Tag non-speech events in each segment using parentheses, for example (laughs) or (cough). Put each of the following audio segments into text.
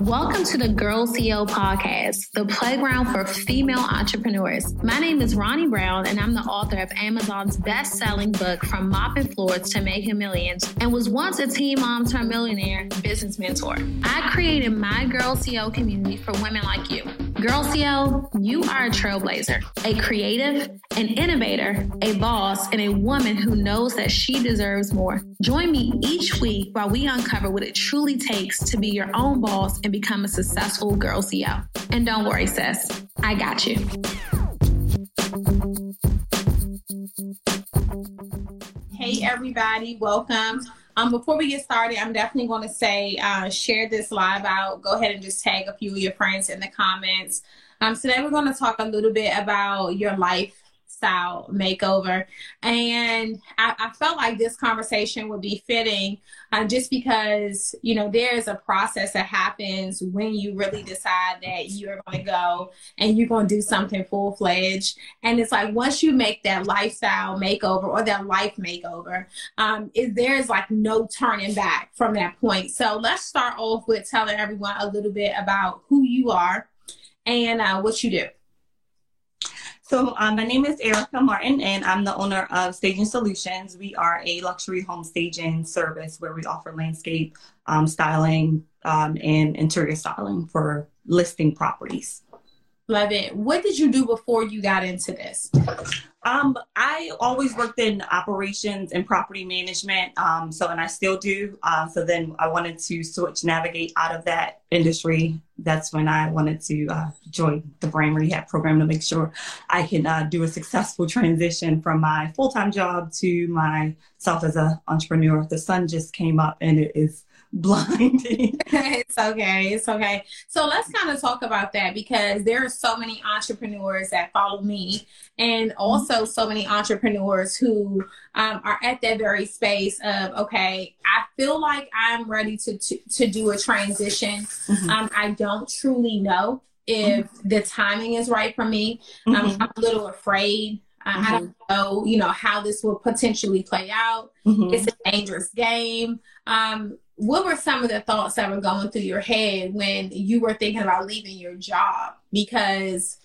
Welcome to the Girl CEO podcast, the playground for female entrepreneurs. My name is Ronnie Brown, and I'm the author of Amazon's best selling book, From Mopping Floors to Making Millions, and was once a teen mom turned millionaire business mentor. I created my Girl CEO community for women like you. Girl CEO, you are a trailblazer, a creative, an innovator, a boss, and a woman who knows that she deserves more. Join me each week while we uncover what it truly takes to be your own boss and become a successful Girl CEO. And don't worry, sis, I got you. Hey, everybody, welcome. Um, before we get started, I'm definitely going to say uh, share this live out. Go ahead and just tag a few of your friends in the comments. Um, today, we're going to talk a little bit about your life makeover. And I, I, felt like this conversation would be fitting uh, just because, you know, there's a process that happens when you really decide that you're going to go and you're going to do something full fledged. And it's like once you make that lifestyle makeover or that life makeover, um, it, there's like no turning back from that point. So let's start off with telling everyone a little bit about who you are and uh, what you do. So um, my name is Erica Martin, and I'm the owner of Staging Solutions. We are a luxury home staging service where we offer landscape um, styling um, and interior styling for listing properties. Love it. What did you do before you got into this? Um, I always worked in operations and property management. Um, so, and I still do. Uh, so then I wanted to switch, navigate out of that industry. That's when I wanted to uh, join the brand rehab program to make sure I can uh, do a successful transition from my full time job to myself as an entrepreneur. The sun just came up and it is blinding. (laughs) it's okay. It's okay. So let's kind of talk about that because there are so many entrepreneurs that follow me, and also so many entrepreneurs who um, are at that very space of okay, I feel like I'm ready to to, to do a transition. Mm-hmm. Um, I don't truly know if mm-hmm. the timing is right for me. Um, mm-hmm. I'm a little afraid. Mm-hmm. I don't know, you know, how this will potentially play out. Mm-hmm. It's a dangerous game. Um, what were some of the thoughts that were going through your head when you were thinking about leaving your job? Because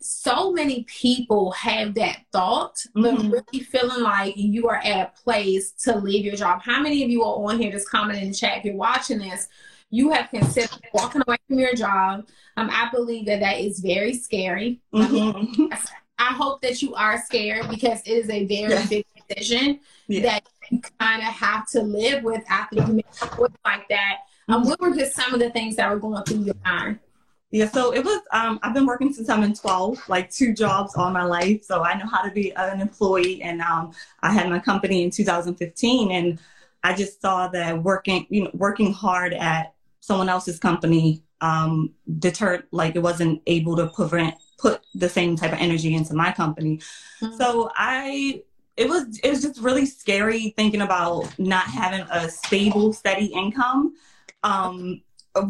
so many people have that thought, but mm-hmm. really feeling like you are at a place to leave your job. How many of you are on here just comment in the chat if you're watching this? You have considered walking away from your job. Um, I believe that that is very scary. Mm-hmm. I hope that you are scared because it is a very yeah. big decision yeah. that kind of have to live with after you make a choice like that. Um, what were just some of the things that were going through your mind? Yeah, so it was. Um, I've been working since I'm in 12, like two jobs all my life. So I know how to be an employee. And um, I had my company in 2015, and I just saw that working, you know, working hard at someone else's company um, deterred, like it wasn't able to prevent put the same type of energy into my company. Mm-hmm. So I it was it was just really scary thinking about not having a stable, steady income. Um,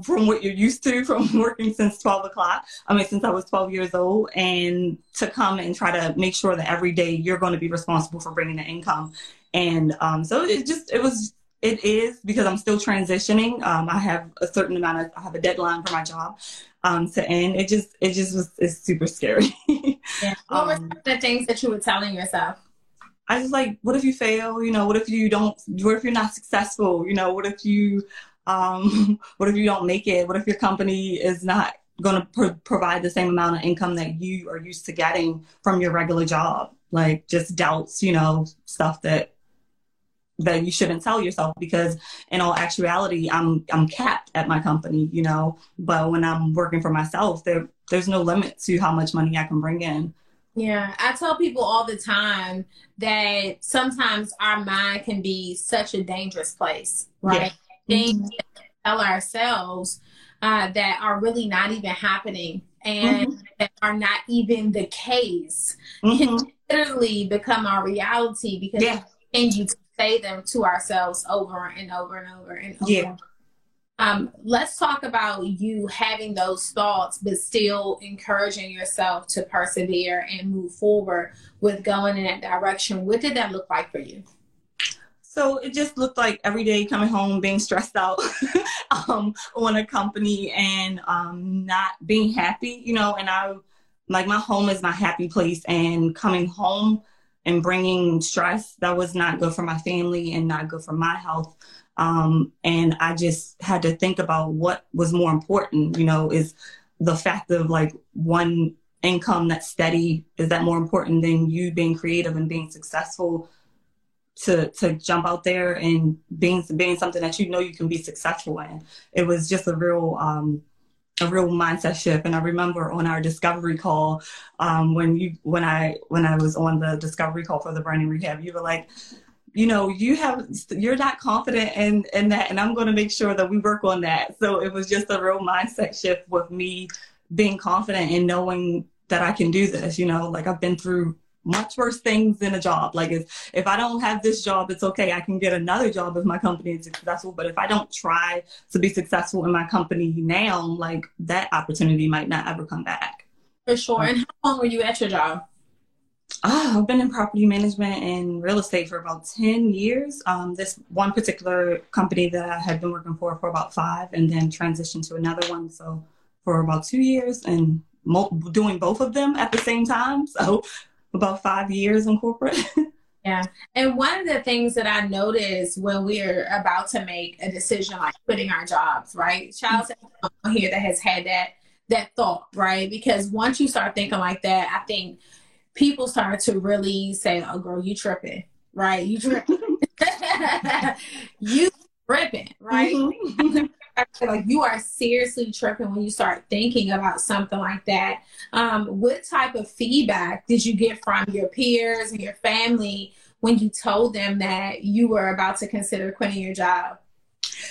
from what you're used to from (laughs) working since 12 o'clock i mean since i was 12 years old and to come and try to make sure that every day you're going to be responsible for bringing the income and um, so it just it was it is because i'm still transitioning um, i have a certain amount of i have a deadline for my job um, to end it just it just was it's super scary (laughs) yeah. what were um, the things that you were telling yourself I was like, what if you fail? You know, what if you don't? What if you're not successful? You know, what if you, um, (laughs) what if you don't make it? What if your company is not going to pro- provide the same amount of income that you are used to getting from your regular job? Like just doubts, you know, stuff that that you shouldn't tell yourself because in all actuality I'm I'm capped at my company, you know. But when I'm working for myself, there there's no limit to how much money I can bring in. Yeah, I tell people all the time that sometimes our mind can be such a dangerous place, right? Yeah. Things, tell ourselves uh, that are really not even happening and mm-hmm. that are not even the case mm-hmm. can literally become our reality because yeah. we continue to say them to ourselves over and over and over and over. Yeah. Um, let's talk about you having those thoughts, but still encouraging yourself to persevere and move forward with going in that direction. What did that look like for you? So it just looked like every day coming home being stressed out (laughs) um, on a company and um, not being happy, you know. And I like my home is my happy place, and coming home and bringing stress that was not good for my family and not good for my health. Um, and I just had to think about what was more important, you know, is the fact of like one income that's steady is that more important than you being creative and being successful to to jump out there and being being something that you know you can be successful in. It was just a real um, a real mindset shift. And I remember on our discovery call um, when you when I when I was on the discovery call for the branding rehab, you were like. You know, you have you're not confident in in that, and I'm going to make sure that we work on that. So it was just a real mindset shift with me being confident and knowing that I can do this. You know, like I've been through much worse things than a job. Like if, if I don't have this job, it's okay. I can get another job if my company is successful. But if I don't try to be successful in my company now, like that opportunity might not ever come back. For sure. And how long were you at your job? Oh, I've been in property management and real estate for about 10 years. Um, this one particular company that I had been working for for about five and then transitioned to another one. So for about two years and mo- doing both of them at the same time. (laughs) So about five years in corporate. (laughs) yeah. And one of the things that I noticed when we're about to make a decision like quitting our jobs, right? Child here that has had that that thought, right? Because once you start thinking like that, I think people start to really say, Oh girl, you tripping, right? You (laughs) tripping. (laughs) you tripping, right? Mm-hmm. (laughs) like you are seriously tripping when you start thinking about something like that. Um, what type of feedback did you get from your peers and your family when you told them that you were about to consider quitting your job?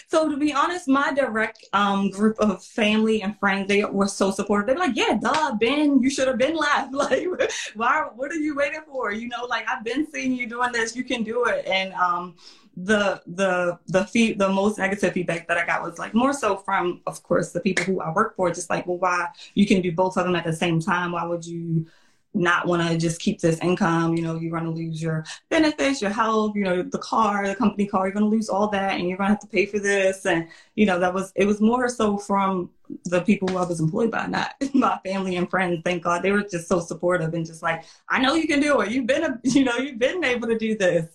So to be honest, my direct um, group of family and friends, they were so supportive. They were like, "Yeah, duh, Ben, you should have been left. (laughs) Like, why? What are you waiting for? You know, like I've been seeing you doing this. You can do it." And um, the the the fee the most negative feedback that I got was like more so from of course the people who I work for just like well why you can do both of them at the same time why would you not want to just keep this income you know you're going to lose your benefits your health you know the car the company car you're going to lose all that and you're going to have to pay for this. And you know that was it was more so from the people who I was employed by not (laughs) my family and friends. Thank God they were just so supportive and just like I know you can do it. You've been a, (laughs) you know you've been able to do this.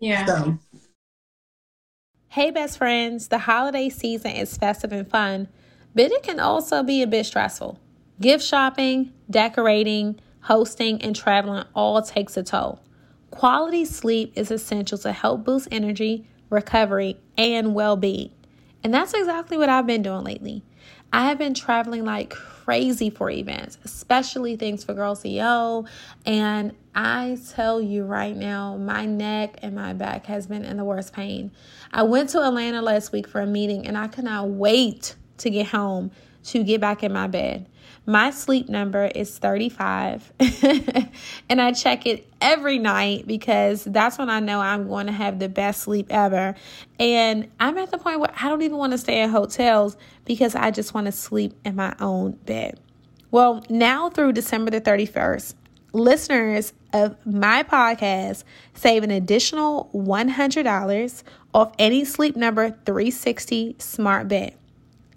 Yeah. So. Hey, best friends, the holiday season is festive and fun, but it can also be a bit stressful. Gift shopping, decorating, hosting, and traveling all takes a toll. Quality sleep is essential to help boost energy, recovery, and well being. And that's exactly what I've been doing lately. I have been traveling like crazy for events, especially things for Girl CEO. And I tell you right now, my neck and my back has been in the worst pain. I went to Atlanta last week for a meeting and I could not wait to get home to get back in my bed. My sleep number is 35, (laughs) and I check it every night because that's when I know I'm going to have the best sleep ever. And I'm at the point where I don't even want to stay in hotels because I just want to sleep in my own bed. Well, now through December the 31st, listeners of my podcast save an additional $100 off any Sleep Number 360 smart bed.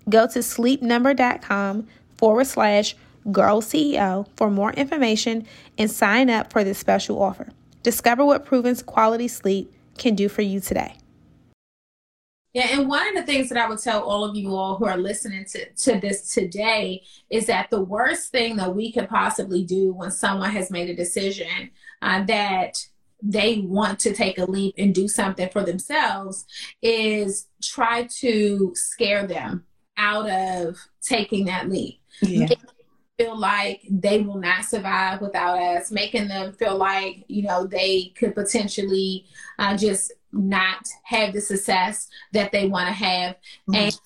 Go to sleepnumber.com forward slash girl CEO for more information and sign up for this special offer. Discover what Proven's quality sleep can do for you today. Yeah, and one of the things that I would tell all of you all who are listening to, to this today is that the worst thing that we could possibly do when someone has made a decision uh, that they want to take a leap and do something for themselves is try to scare them out of taking that leap. Yeah. Feel like they will not survive without us, making them feel like you know they could potentially uh, just not have the success that they want to have, mm-hmm. and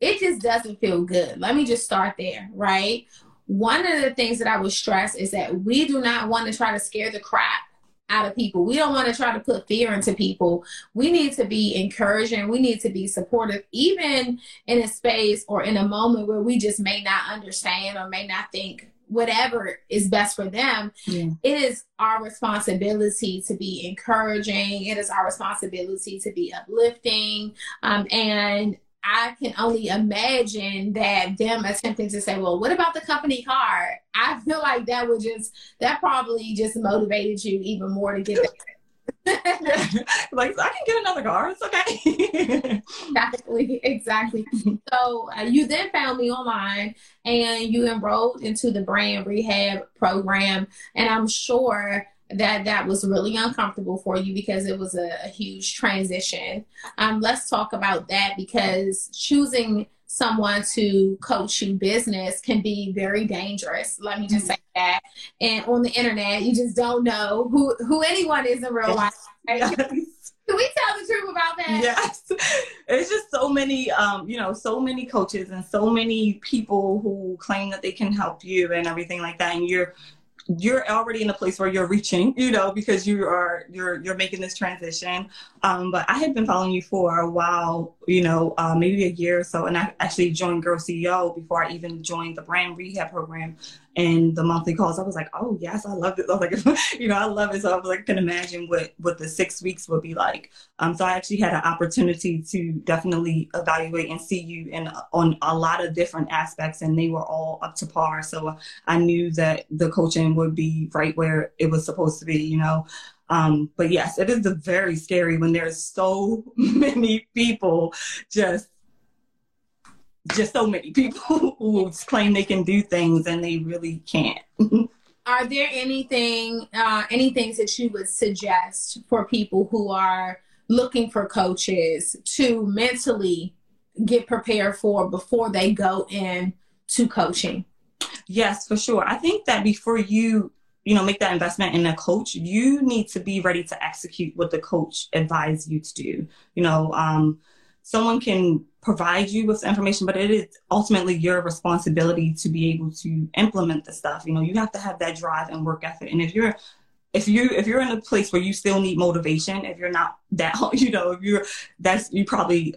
it just doesn't feel good. Let me just start there, right? One of the things that I would stress is that we do not want to try to scare the crap out of people. We don't want to try to put fear into people. We need to be encouraging. We need to be supportive, even in a space or in a moment where we just may not understand or may not think whatever is best for them. Yeah. It is our responsibility to be encouraging. It is our responsibility to be uplifting. Um, and I can only imagine that them attempting to say, well, what about the company car? I feel like that would just, that probably just motivated you even more to get that. (laughs) like I can get another car. It's okay. (laughs) exactly, exactly. So uh, you then found me online, and you enrolled into the brand rehab program, and I'm sure that that was really uncomfortable for you because it was a, a huge transition. Um, let's talk about that because choosing someone to coach you business can be very dangerous. Let me just say that. And on the internet, you just don't know who who anyone is in real life. Right? Can we tell the truth about that? Yes. It's just so many, um, you know, so many coaches and so many people who claim that they can help you and everything like that. And you're you're already in a place where you're reaching, you know, because you are you're you're making this transition. Um, but I had been following you for a while, you know, uh, maybe a year or so, and I actually joined Girl CEO before I even joined the brand rehab program and the monthly calls. I was like, oh yes, I love it. I was (laughs) like, you know, I love it. So I was like, can imagine what what the six weeks would be like. Um, so I actually had an opportunity to definitely evaluate and see you in on a lot of different aspects, and they were all up to par. So I knew that the coaching would be right where it was supposed to be. You know. Um, but yes, it is very scary when there's so (laughs) many people just just so many people (laughs) who claim they can do things and they really can't. are there anything uh, any things that you would suggest for people who are looking for coaches to mentally get prepared for before they go in to coaching? Yes, for sure. I think that before you you know make that investment in a coach you need to be ready to execute what the coach advised you to do you know um, someone can provide you with information, but it is ultimately your responsibility to be able to implement the stuff. You know, you have to have that drive and work ethic. And if you're if you if you're in a place where you still need motivation, if you're not that (laughs) you know, if you're that's you probably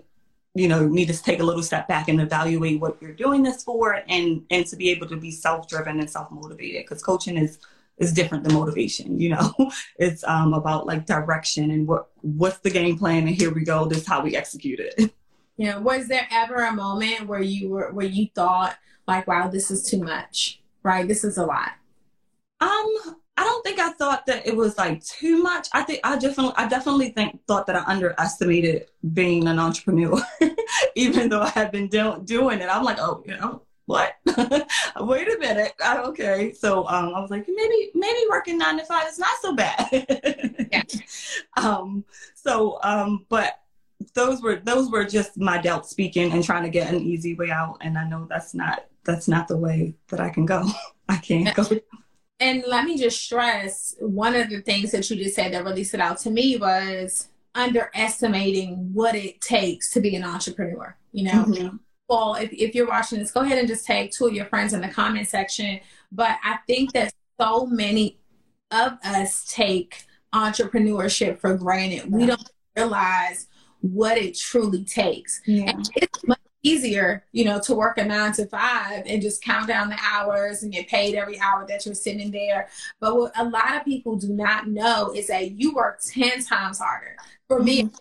you know need to take a little step back and evaluate what you're doing this for and and to be able to be self-driven and self-motivated because coaching is is different than motivation you know (laughs) it's um about like direction and what what's the game plan and here we go this is how we execute it (laughs) You know, was there ever a moment where you were where you thought like, wow, this is too much, right? This is a lot. Um, I don't think I thought that it was like too much. I think I definitely, I definitely think thought that I underestimated being an entrepreneur, (laughs) even though I had been do- doing it. I'm like, oh, you know, what? (laughs) Wait a minute. I, okay. So um, I was like, maybe maybe working nine to five is not so bad. (laughs) yeah. Um. So um. But those were those were just my doubt speaking and trying to get an easy way out. And i know that's not that's not the way that i can go. (laughs) I can't go. And let me just stress one of the things that you just said that really stood out to me was underestimating what it takes to be an entrepreneur you know? Mm-hmm. well if, if you're watching this go ahead and just tag two of your friends in the comment section. But i think that so many of us take entrepreneurship for granted. We don't realize what it truly takes. Yeah. And it's much easier, you know, to work a nine to five and just count down the hours and get paid every hour that you're sitting there. But what a lot of people do not know is that you work 10 times harder. For me, mm-hmm.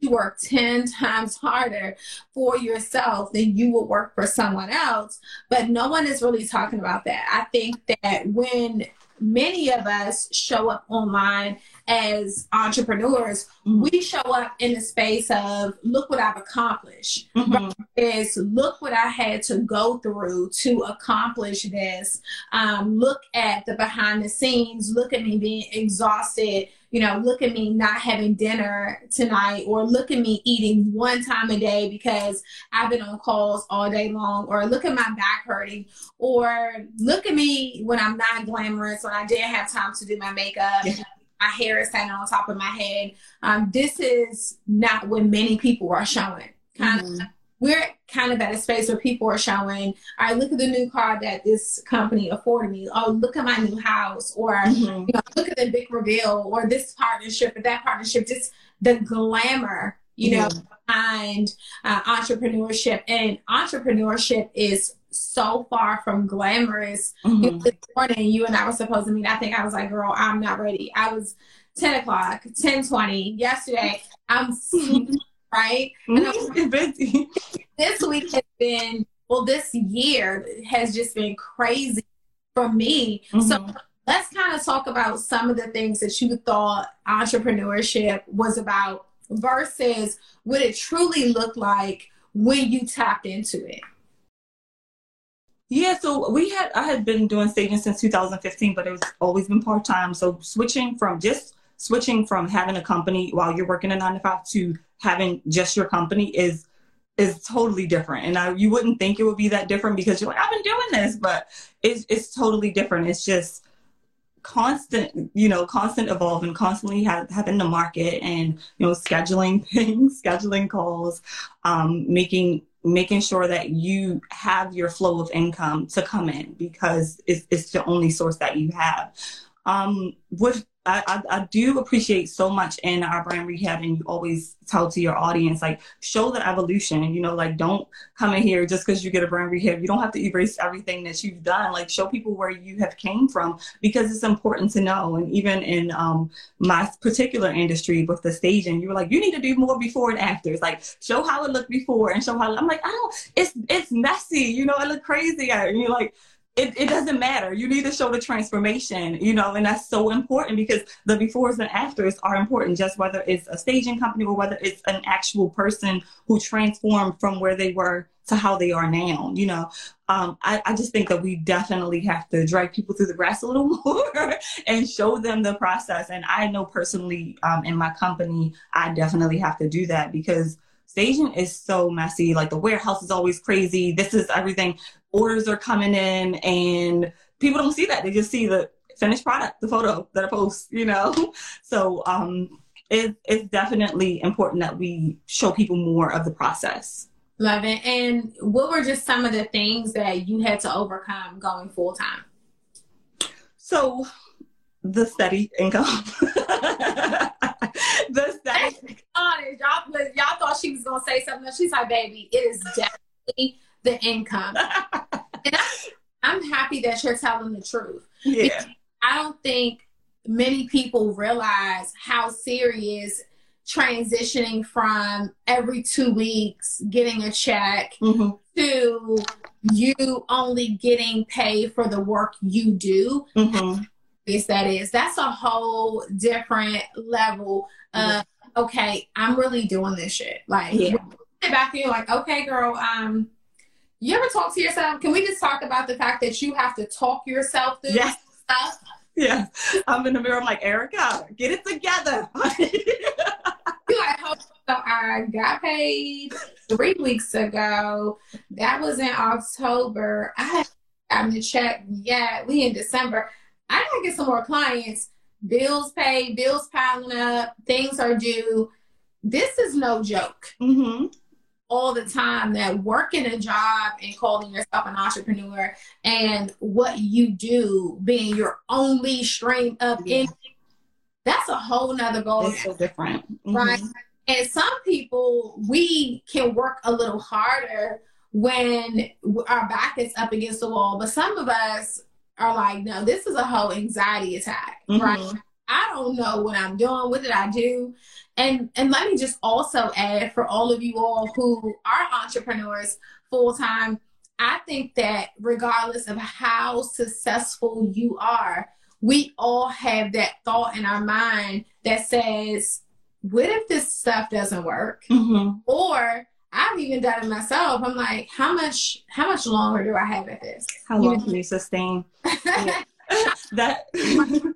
you work 10 times harder for yourself than you will work for someone else. But no one is really talking about that. I think that when many of us show up online as entrepreneurs, mm-hmm. we show up in the space of look what I've accomplished. Mm-hmm. Is look what I had to go through to accomplish this. Um, look at the behind the scenes. Look at me being exhausted. You know, look at me not having dinner tonight, or look at me eating one time a day because I've been on calls all day long, or look at my back hurting, or look at me when I'm not glamorous, when I didn't have time to do my makeup. Yeah my hair is standing on top of my head. Um, this is not what many people are showing. Kind mm-hmm. of, we're kind of at a space where people are showing, all right, look at the new car that this company afforded me. Oh, look at my new house, or mm-hmm. you know, look at the big reveal, or this partnership, or that partnership. Just the glamour, you know, behind uh, entrepreneurship, and entrepreneurship is so far from glamorous. Mm-hmm. This morning, you and I were supposed to meet. I think I was like, girl, I'm not ready. I was 10 o'clock, 10 20 yesterday. I'm (laughs) right? Mm-hmm. (laughs) busy. this week has been, well, this year has just been crazy for me. Mm-hmm. So let's kind of talk about some of the things that you thought entrepreneurship was about versus what it truly looked like when you tapped into it. Yeah, so we had I had been doing staging since 2015, but it was always been part time. So switching from just switching from having a company while you're working a nine to five to having just your company is is totally different. And I, you wouldn't think it would be that different because you're like, I've been doing this, but it's it's totally different. It's just constant, you know, constant evolving, constantly having the market and you know scheduling (laughs) things, scheduling calls, um, making making sure that you have your flow of income to come in because it's, it's the only source that you have. Um, with I, I, I, do appreciate so much in our brand rehab and you always tell to your audience like show the evolution you know like don't come in here just because you get a brand rehab. You don't have to erase everything that you've done. Like show people where you have came from because it's important to know. And even in um, my particular industry with the staging you were like you need to do more before and after it's like show how it looked before and show how i'm like i don't it's it's messy. You know it look crazy and you're like it, it doesn't matter. You need to show the transformation, you know, and that's so important because the befores and afters are important, just whether it's a staging company or whether it's an actual person who transformed from where they were to how they are now, you know. Um, I, I just think that we definitely have to drag people through the grass a little (laughs) more and show them the process. And I know personally um, in my company, I definitely have to do that because staging is so messy. Like the warehouse is always crazy. This is everything orders are coming in and people don't see that. They just see the finished product, the photo that I post, you know? (laughs) So um, it, it's definitely important that we show people more of the process. Love it. And what were just some of the things that you had to overcome going full time? So the steady income. (laughs) the steady. Honest, y'all, y'all thought she was gonna say something. She's like, baby, it is definitely the income. (laughs) and I'm happy that you're telling the truth. Yeah. I don't think many people realize how serious transitioning from every two weeks getting a check mm-hmm. to you only getting paid for the work you do. Mm-hmm. That is. That's a whole different level of okay, I'm really doing this shit. Like yeah. back you're like, okay, girl, um, you ever talk to yourself? Can we just talk about the fact that you have to talk yourself through yes. stuff? Yeah. I'm in the mirror. I'm like, Erica, get it together. (laughs) so I got paid three weeks ago. That was in October. I haven't gotten the check yet. We in December. I gotta get some more clients. Bills paid, bills piling up, things are due. This is no joke. Mm-hmm all the time that working a job and calling yourself an entrepreneur and what you do being your only stream of yeah. income, that's a whole nother goal. It's so different. Mm-hmm. Right. And some people, we can work a little harder when our back is up against the wall. But some of us are like, no, this is a whole anxiety attack, mm-hmm. right? I don't know what I'm doing. What did I do? And and let me just also add for all of you all who are entrepreneurs full time, I think that regardless of how successful you are, we all have that thought in our mind that says, what if this stuff doesn't work? Mm-hmm. Or I've even done it myself. I'm like, how much how much longer do I have at this? How long you know? can you sustain? (laughs) that (laughs)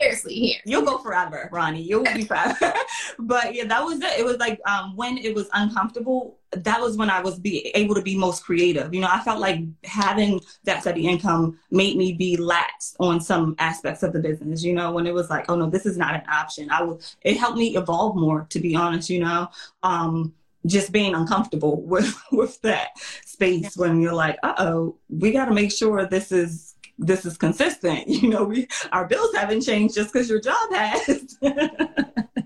seriously here. You'll go forever, Ronnie. You'll be forever. (laughs) but yeah, that was it. It was like um, when it was uncomfortable, that was when I was be able to be most creative. You know, I felt like having that steady income made me be lax on some aspects of the business. You know, when it was like, oh no, this is not an option. I was. It helped me evolve more, to be honest. You know, um, just being uncomfortable (laughs) with with that space when you're like, uh oh, we got to make sure this is this is consistent. (laughs) You know, we our bills haven't changed just because your job has. (laughs)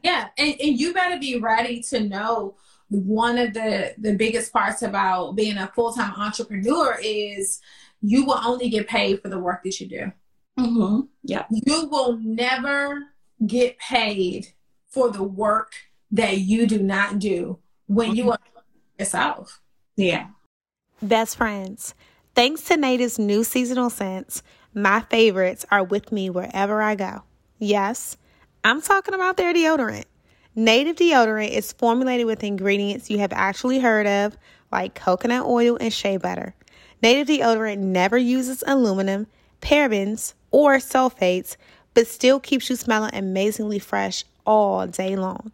yeah, and, and you better be ready to know one of the the biggest parts about being a full-time entrepreneur is you will only get paid for the work that you do. Mm-hmm. Yeah. You will never get paid for the work that you do not do when mm-hmm. you are yourself. Yeah. Best friends. Thanks to Native's new seasonal scents, my favorites are with me wherever I go. Yes, I'm talking about their deodorant. Native deodorant is formulated with ingredients you have actually heard of, like coconut oil and shea butter. Native deodorant never uses aluminum, parabens, or sulfates, but still keeps you smelling amazingly fresh all day long.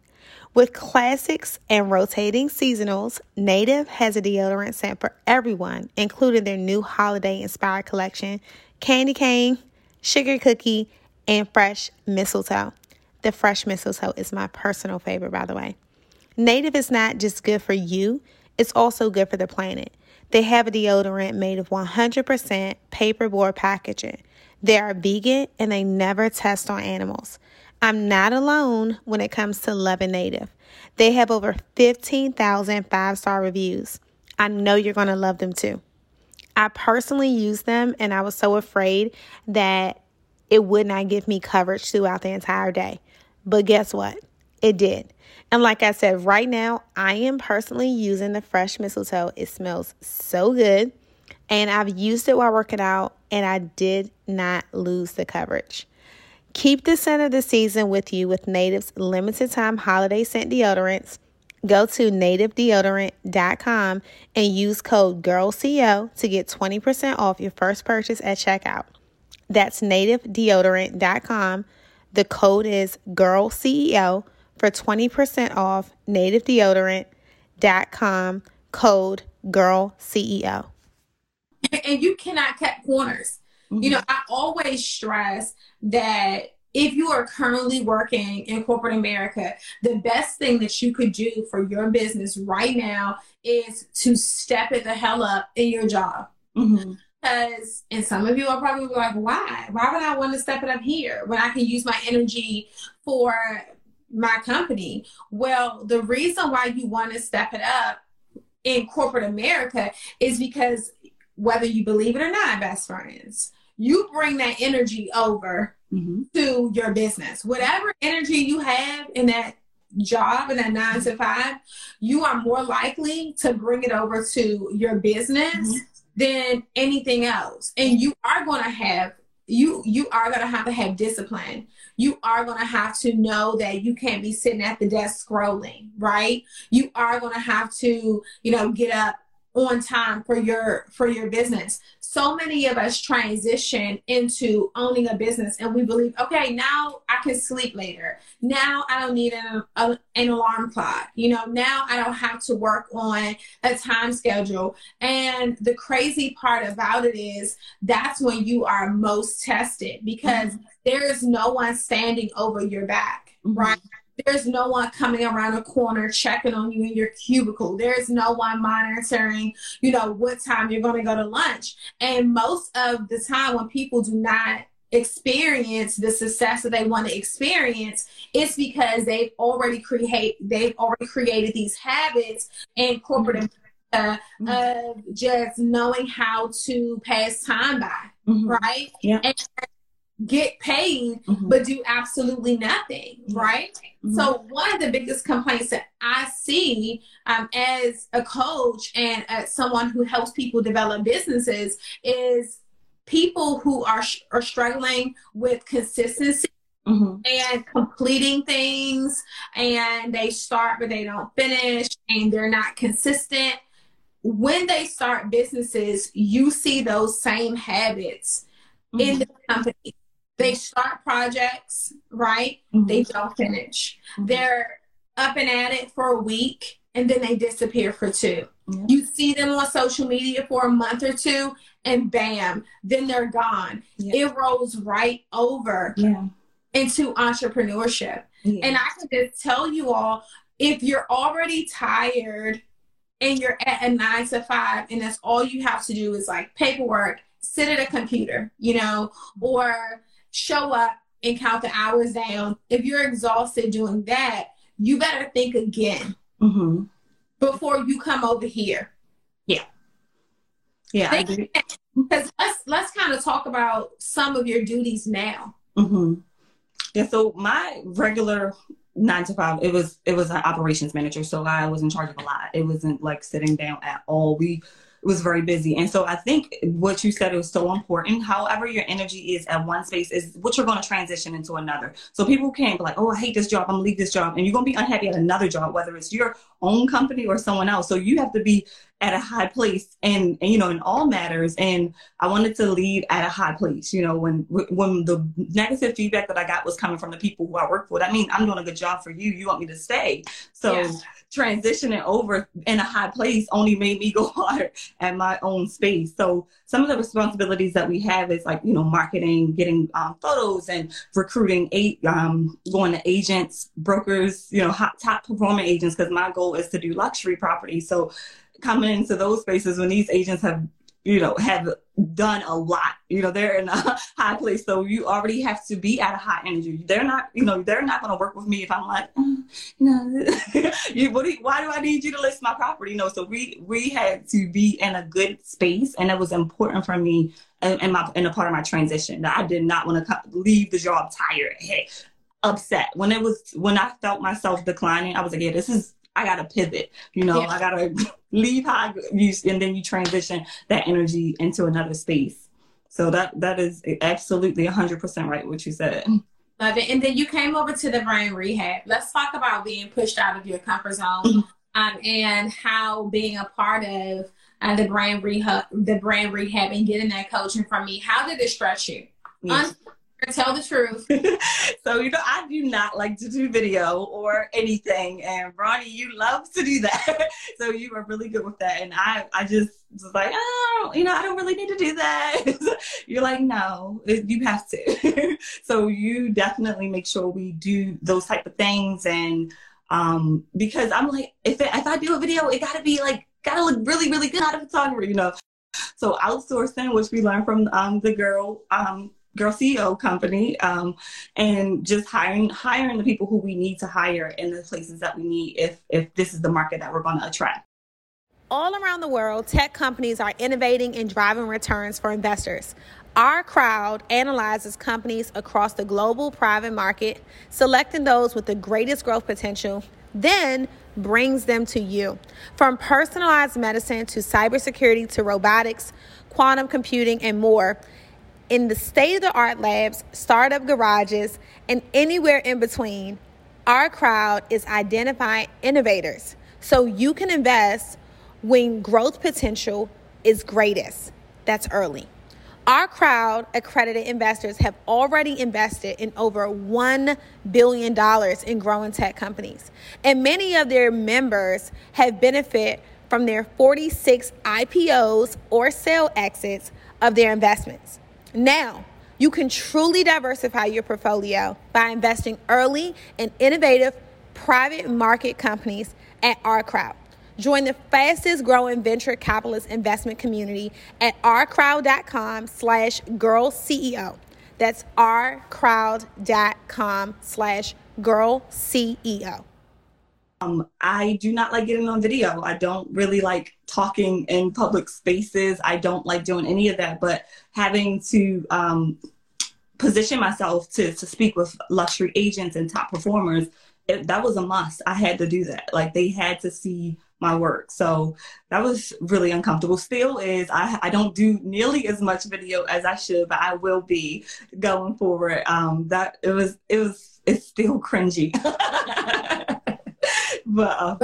With classics and rotating seasonals, Native has a deodorant scent for everyone, including their new holiday inspired collection Candy Cane, Sugar Cookie, and Fresh Mistletoe. The fresh mistletoe is my personal favorite, by the way. Native is not just good for you, it's also good for the planet. They have a deodorant made of 100% paperboard packaging. They are vegan and they never test on animals. I'm not alone when it comes to loving Native. They have over 15,000 five star reviews. I know you're going to love them too. I personally use them and I was so afraid that it would not give me coverage throughout the entire day. But guess what? It did. And like I said, right now, I am personally using the fresh mistletoe. It smells so good. And I've used it while working out, and I did not lose the coverage. Keep the scent of the season with you with Native's limited time holiday scent deodorants. Go to nativedeodorant.com and use code GIRLCEO to get 20% off your first purchase at checkout. That's nativedeodorant.com the code is Girl CEO for 20% off nativedeodorant.com code Girl CEO. And you cannot cut corners. Mm-hmm. You know, I always stress that if you are currently working in corporate America, the best thing that you could do for your business right now is to step it the hell up in your job. Mm-hmm. Because, and some of you are probably like, why? Why would I want to step it up here when I can use my energy for my company? Well, the reason why you want to step it up in corporate America is because whether you believe it or not, best friends, you bring that energy over mm-hmm. to your business. Whatever energy you have in that job in that nine to five, you are more likely to bring it over to your business. Mm-hmm than anything else. And you are going to have you you are going to have to have discipline. You are going to have to know that you can't be sitting at the desk scrolling, right? You are going to have to, you know, get up on time for your for your business so many of us transition into owning a business and we believe okay now i can sleep later now i don't need an, a, an alarm clock you know now i don't have to work on a time schedule and the crazy part about it is that's when you are most tested because mm-hmm. there is no one standing over your back mm-hmm. There's no one coming around a corner checking on you in your cubicle. There's no one monitoring, you know, what time you're going to go to lunch. And most of the time, when people do not experience the success that they want to experience it's because they've already create they've already created these habits in corporate mm-hmm. of just knowing how to pass time by mm-hmm. right yeah. and get paid mm-hmm. but do absolutely nothing right mm-hmm. so one of the biggest complaints that i see um, as a coach and as someone who helps people develop businesses is people who are are struggling with consistency mm-hmm. and completing things and they start but they don't finish and they're not consistent when they start businesses you see those same habits in the mm-hmm. company they start projects, right? Mm-hmm. They don't finish. Mm-hmm. They're up and at it for a week and then they disappear for two. Yeah. You see them on social media for a month or two and bam, then they're gone. Yeah. It rolls right over yeah. into entrepreneurship. And I can just tell you all, if you're already tired and you're at a nine to five and that's all you have to do is like paperwork, sit at a computer, you know, or show up and count the hours down. If you're exhausted doing that, you better think again Mm-hmm. before you come over here. Yeah. Yeah. I agree. Because let's let's kind of talk about some of your duties now. hmm Yeah, so my regular nine to five, it was it was an operations manager, so I was in charge of a lot. It wasn't like sitting down at all. We was very busy, and so I think what you said was so important. However, your energy is at one space is what you're going to transition into another. So people can't be like, "Oh, I hate this job. I'm gonna leave this job," and you're gonna be unhappy at another job, whether it's your own company or someone else. So you have to be at a high place, and, and you know, in all matters. And I wanted to leave at a high place. You know, when when the negative feedback that I got was coming from the people who I work for, that means I'm doing a good job for you. You want me to stay. So Yeah. transitioning over in a high place only made me (laughs) go harder at my own space. So some of the responsibilities that we have is like you know marketing, getting um, photos, and recruiting eight, um, going to agents, brokers, you know, hot, top performing agents. Because my goal is to do luxury property. So coming into those spaces when these agents have you know have done a lot. You know they're in a (laughs) high place. So you already have to be at a high energy. They're not you know they're not going to work with me if i'm like mm, you know (laughs) you, what do you, why do i need you to list my property? You know so we we had to be in a good space and it was important for me in my in a part of my transition. That i did not want to leave the job tired hey, upset. When it was when i felt myself declining i was like yeah this is I gotta pivot, you know, Yeah. I gotta (laughs) leave how used, and then you transition that energy into another space. So that that is absolutely 100% right what you said. Love it. And then you came over to the brand rehab. Let's talk about being pushed out of your comfort zone Mhm. um, and how being a part of uh, the brand rehab, the brand rehab, and getting that coaching from me. How did it stretch you? Yes. Un- tell the truth. (laughs) so you know I do not like to do video or anything, and Ronnie, you love to do that. (laughs) so you are really good with that, and I I just was like, oh, you know, I don't really need to do that. (laughs) You're like, no, you have to. so you definitely make sure we do those type of things, and um, because I'm like, if it, if I do a video, it gotta be like gotta look really really good out of photographer, you know. So outsourcing, which we learned from um, the girl um, girl CEO company, um, and just hiring hiring the people who we need to hire in the places that we need if if this is the market that we're going to attract. All around the world, tech companies are innovating and driving returns for investors. OurCrowd analyzes companies across the global private market, selecting those with the greatest growth potential, then brings them to you. From personalized medicine to cybersecurity to robotics, quantum computing, and more. In the state of the art labs, startup garages, and anywhere in between, OurCrowd is identifying innovators so you can invest when growth potential is greatest. That's early. OurCrowd accredited investors have already invested in over $1 billion in growing tech companies. And many of their members have benefited from their 46 IPOs or sale exits of their investments. Now, you can truly diversify your portfolio by investing early in innovative private market companies at OurCrowd. Join the fastest growing venture capitalist investment community at ourcrowd.com slash girl CEO. That's ourcrowd.com slash girl CEO. Um, I do not like getting on video. I don't really like talking in public spaces. I don't like doing any of that. But having to um, position myself to to speak with luxury agents and top performers, it, that was a must. I had to do that. Like they had to see my work. So that was really uncomfortable. Still is. I I don't do nearly as much video as I should, but I will be going forward. Um, that it was it was it's still cringy. (laughs) but uh,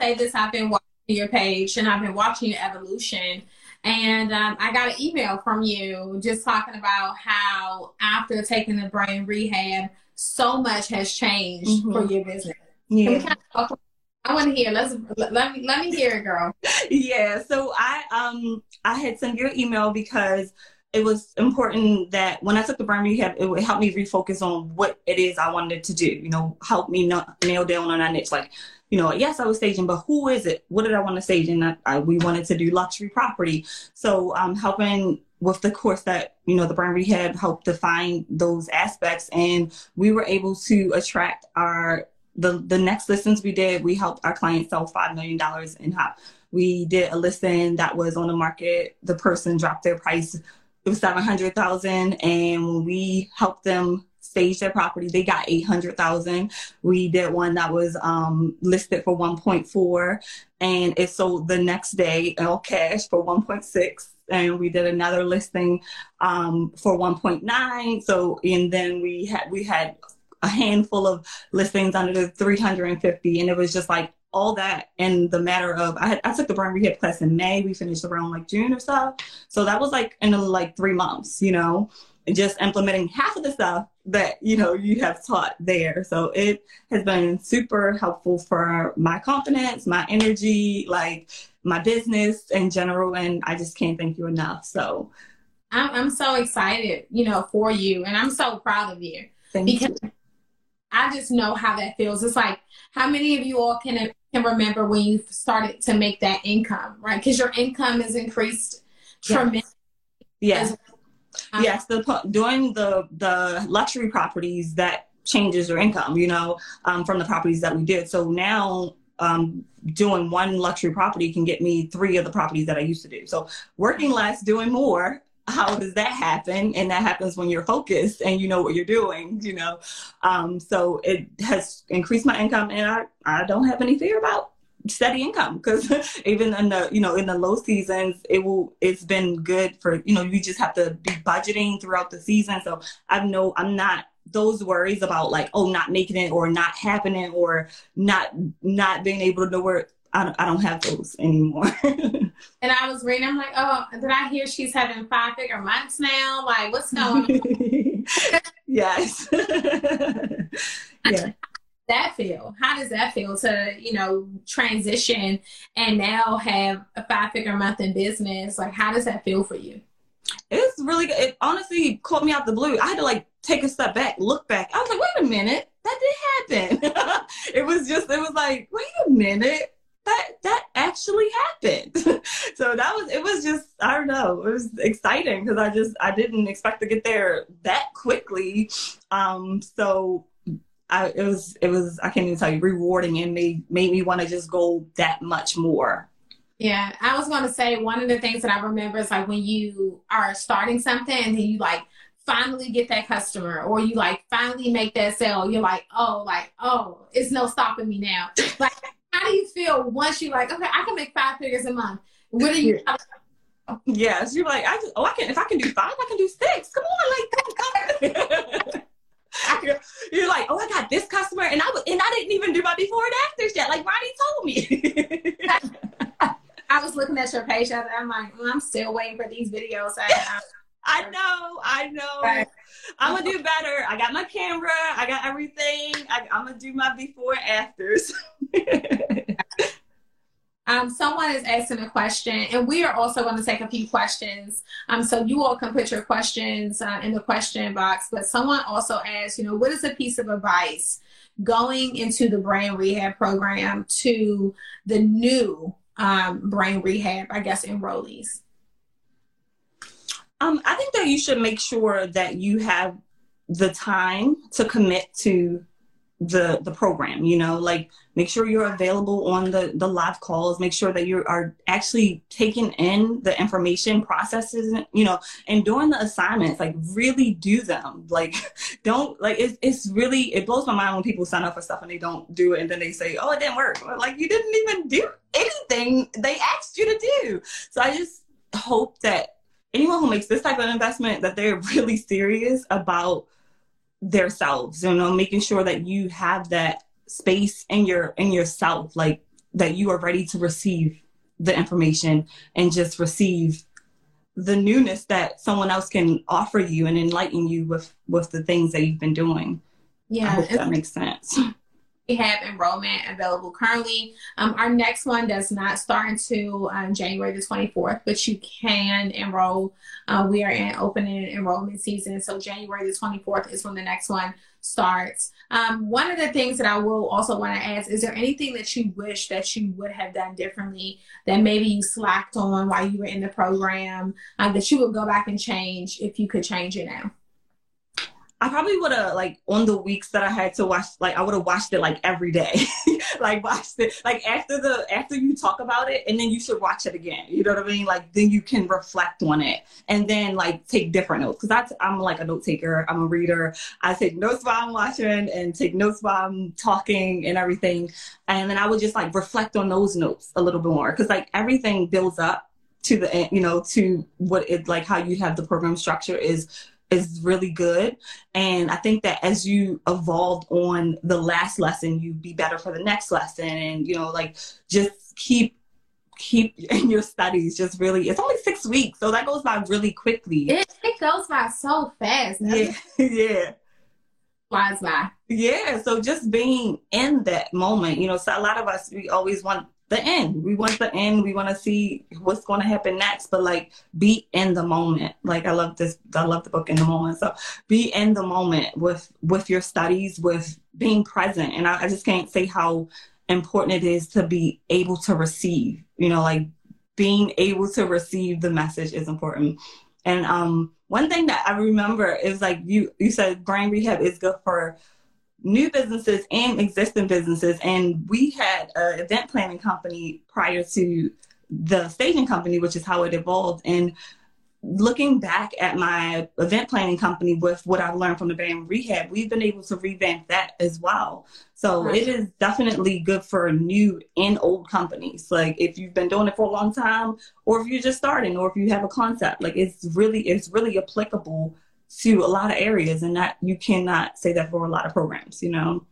Say this, been watching your page and I've been watching your evolution. And um, I got an email from you just talking about how after taking the brand rehab, so much has changed Mhm. for your business. Yeah. kind of I want to hear. Let's let, me let me hear it, girl. (laughs) yeah so i um i had sent you an email because it was important that when I took the brand rehab, it would help me refocus on what it is I wanted to do. You know, help me nail down on that niche. Like, you know, yes, I was staging, but who is it? What did I want to stage? And I, I, we wanted to do luxury property. So um, helping with the course that you know the brand rehab helped define those aspects, and we were able to attract our the the next listings we did. We helped our clients sell five million dollars in hop. We did a listing that was on the market. The person dropped their price. It was seven hundred thousand, and when we helped them stage their property, they got eight hundred thousand. We did one that was um, listed for one point four, and it sold the next day all cash for one point six and we did another listing um, for 1.9 so and then we had we had a handful of listings under the 350 and it was just like all that in the matter of I, had, I took the brand rehab class in May. We finished around like June or so. So that was like in like three months, you know, just implementing half of the stuff that you know you have taught there. So it has been super helpful for my confidence, my energy, like my business in general, and I just can't thank you enough. So I'm, I'm so excited, you know, for you, and I'm so proud of you thank because you. I just know how that feels. It's like how many of you all can can remember when you started to make that income, right? Because your income has increased tremendously. Yes. Um, yes, the doing the the luxury properties that changes your income, you know, um, from the properties that we did. So now um, doing one luxury property can get me three of the properties that I used to do. So working less, doing more. How does that happen? And that happens when you're focused and you know what you're doing, you know. Um, so it has increased my income, and I I don't have any fear about steady income because (laughs) even in the you know in the low seasons it will it's been good for you know you just have to be budgeting throughout the season. So i know i'm not those worries about like oh not making it or not happening or not not being able to know where i don't, I don't have those anymore. (laughs) And I was reading, I'm like, oh, did I hear she's having five figure months now? Like, what's going on? (laughs) yes. Yeah that feel? How does that feel to, you know, transition and now have a five figure month in business? Like, how does that feel for you? it's really good. It honestly caught me out the blue. I had to like take a step back, look back. I was like, wait a minute, that did happen. (laughs) it was just, it was like, wait a minute, that that actually happened. (laughs) so that was, it was just, I don't know, it was exciting because I just, I didn't expect to get there that quickly. Um, so I, it was, it was, I can't even tell you, rewarding and made made me want to just go that much more. Yeah, I was going to say one of the things that I remember is like when you are starting something and then you like finally get that customer or you like finally make that sale, you're like, oh, like, oh, it's no stopping me now. (laughs) Like, how do you feel once you like, okay, I can make five figures a month? What are you? Yes, you're like, I just, oh, I can, if I can do five, I can do six. Come on, like, come, come. (laughs) (laughs) You're like, oh, I got this customer, and I was, and I didn't even do my before and afters yet. Like Ronnie told me. (laughs) I was looking at your page and I'm like, I'm still waiting for these videos. (laughs) I, I know, I know. Right. I'm gonna do better. I got my camera. I got everything. I, I'm gonna do my before and afters. Um, someone is asking a question, and we are also going to take a few questions. Um, so you all can put your questions uh, in the question box. But someone also asked, you know, what is a piece of advice going into the brand rehab program to the new um, brand rehab, I guess, enrollees? Um, I think that you should make sure that you have the time to commit to the the program you know like make sure you're available on the the live calls make sure that you are actually taking in the information processes you know and doing the assignments like really do them. Like (laughs) don't like it's, it's really it blows my mind when people sign up for stuff and they don't do it and then they say oh it didn't work. Like you didn't even do anything they asked you to do. So i just hope that anyone who makes this type of investment that they're (laughs) really serious about themselves you know making sure that you have that space in your in yourself like that you are ready to receive the information and just receive the newness that someone else can offer you and enlighten you with with the things that you've been doing. Yeah i hope that makes sense (laughs) have enrollment available currently. Um, our next one does not start until um, January the 24th, but you can enroll. Uh, we are in open enrollment season. So January the 24th is when the next one starts. Um, one of the things that I will also want to ask is there anything that you wish that you would have done differently that maybe you slacked on while you were in the program uh, that you would go back and change if you could change it now? I probably would have like on the weeks that I had to watch, like I would have watched it like every day, (laughs) like watched it like after the after you talk about it, and then you should watch it again. You know what I mean? Like then you can reflect on it, and then like take different notes. Because I'm like a note taker. I'm a reader. I take notes while I'm watching and take notes while I'm talking and everything, and then I would just like reflect on those notes a little bit more because like everything builds up to the you know to what it like how you have the program structure is is really good. And I think that as you evolved on the last lesson, you'd be better for the next lesson. And, you know, like just keep keep (laughs) in your studies. Just really it's only six weeks so that goes by really quickly. It, it goes by so fast yeah (laughs) yeah. Flies by. Yeah so just being in that moment you know so a lot of us we always want the end. We want the end. We want to see what's going to happen next. But like, be in the moment. Like, I love this. I love the book in the moment. So be in the moment with with your studies, with being present. And I, I just can't say how important it is to be able to receive. You know, like being able to receive the message is important. And um, one thing that I remember is like you you said brand rehab is good for new businesses and existing businesses. And we had an event planning company prior to the staging company, which is how it evolved. And looking back at my event planning company with what I've learned from the brand rehab, we've been able to revamp that as well. So right. it is definitely good for new and old companies. Like if you've been doing it for a long time, or if you're just starting, or if you have a concept, like it's really it's really applicable to a lot of areas and that you cannot say that for a lot of programs you know?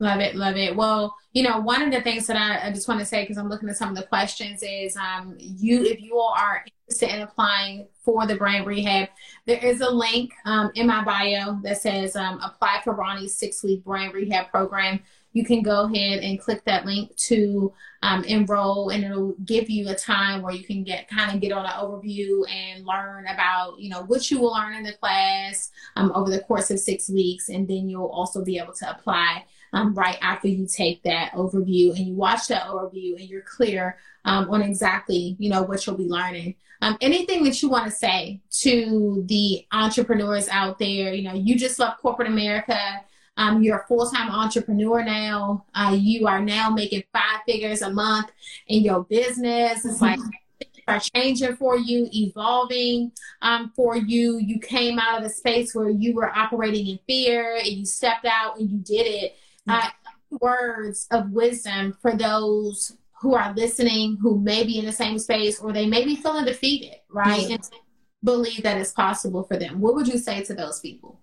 Love it love it. Well you know one of the things that i, I just want to say because i'm looking at some of the questions is um you if you all are interested in applying for the brand rehab there is a link um, in my bio that says um, apply for ronnie's six week brand rehab program you can go ahead and click that link to um, enroll and it'll give you a time where you can get kind of get on an overview and learn about you know what you will learn in the class um, over the course of six weeks and then you'll also be able to apply um, right after you take that overview and you watch that overview and you're clear um, on exactly you know what you'll be learning. Um, anything that you want to say to the entrepreneurs out there you know you just left corporate america um, you're a full-time entrepreneur now. Uh, you are now making five figures a month in your business. It's like are changing for you, evolving um, for you. You came out of a space where you were operating in fear and you stepped out and you did it. Uh, words of wisdom for those who are listening, who may be in the same space or they may be feeling defeated, right? Mm-hmm. And believe that it's possible for them. What would you say to those people?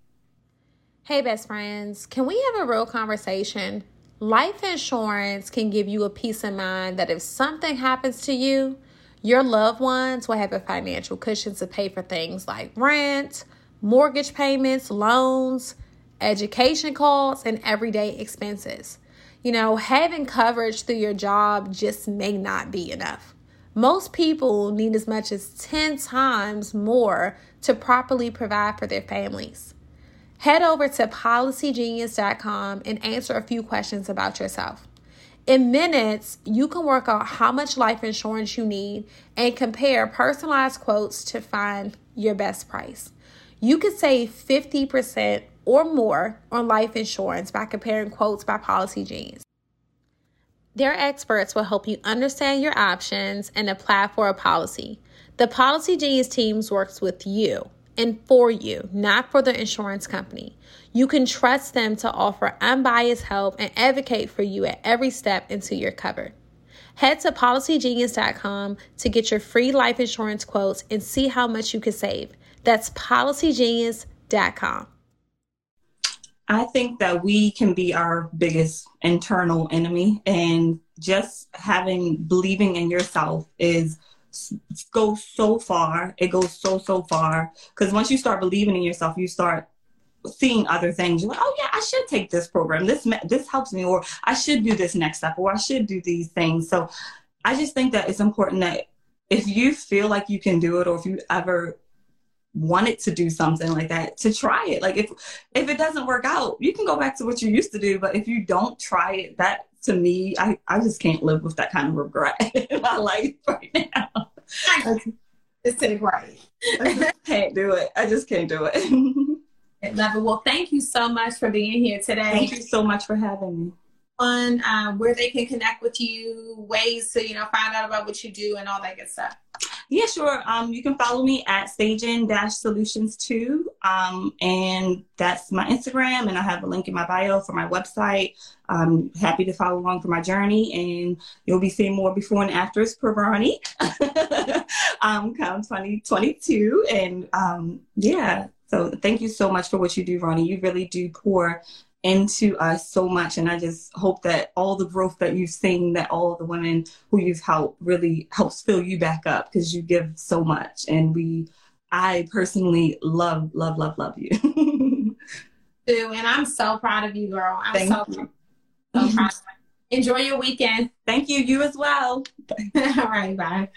Hey, best friends, can we have a real conversation? Life insurance can give you a peace of mind that if something happens to you, your loved ones will have a financial cushion to pay for things like rent, mortgage payments, loans, education costs, and everyday expenses. You know, having coverage through your job just may not be enough. Most people need as much as 10 times more to properly provide for their families. Head over to policygenius.com and answer a few questions about yourself. In minutes, you can work out how much life insurance you need and compare personalized quotes to find your best price. You could save 50% or more on life insurance by comparing quotes by Policy Genius. Their experts will help you understand your options and apply for a policy. The Policy Genius teams works with you and for you, not for the insurance company. You can trust them to offer unbiased help and advocate for you at every step until you're covered. Head to policygenius.com to get your free life insurance quotes and see how much you can save. That's policygenius.com. I think that we can be our biggest internal enemy, and just having believing in yourself is goes so far. It goes so so far because once you start believing in yourself, you start seeing other things. You're like, oh yeah, I should take this program. This this helps me, or I should do this next step, or I should do these things. So I just think that it's important that if you feel like you can do it, or if you ever wanted to do something like that to try it. Like if if it doesn't work out you can go back to what you used to do but if you don't try it that to me i i just can't live with that kind of regret (laughs) in my life right now. (laughs) It's right. I can't do it. I just can't do it. Love (laughs) it well thank you so much for being here today. Thank you so much for having me. On um, where they can connect with you ways to you know find out about what you do and all that good stuff yeah, sure. Um, you can follow me at Stagen Dash Solutions 2. Um, and that's my Instagram. And I have a link in my bio for my website. I'm happy to follow along for my journey. And you'll be seeing more before and afters per Ronnie (laughs) um, come 2022. And um, yeah, so thank you so much for what you do, Ronnie. You really do pour into us so much. And I just hope that all the growth that you've seen, that all the women who you've helped really helps fill you back up because you give so much. And we, I personally love, love, love, love you. (laughs) and I'm so proud of you, girl. I'm Thank so, you. so proud. Enjoy your weekend. Thank you. You as well. (laughs) all right. Bye.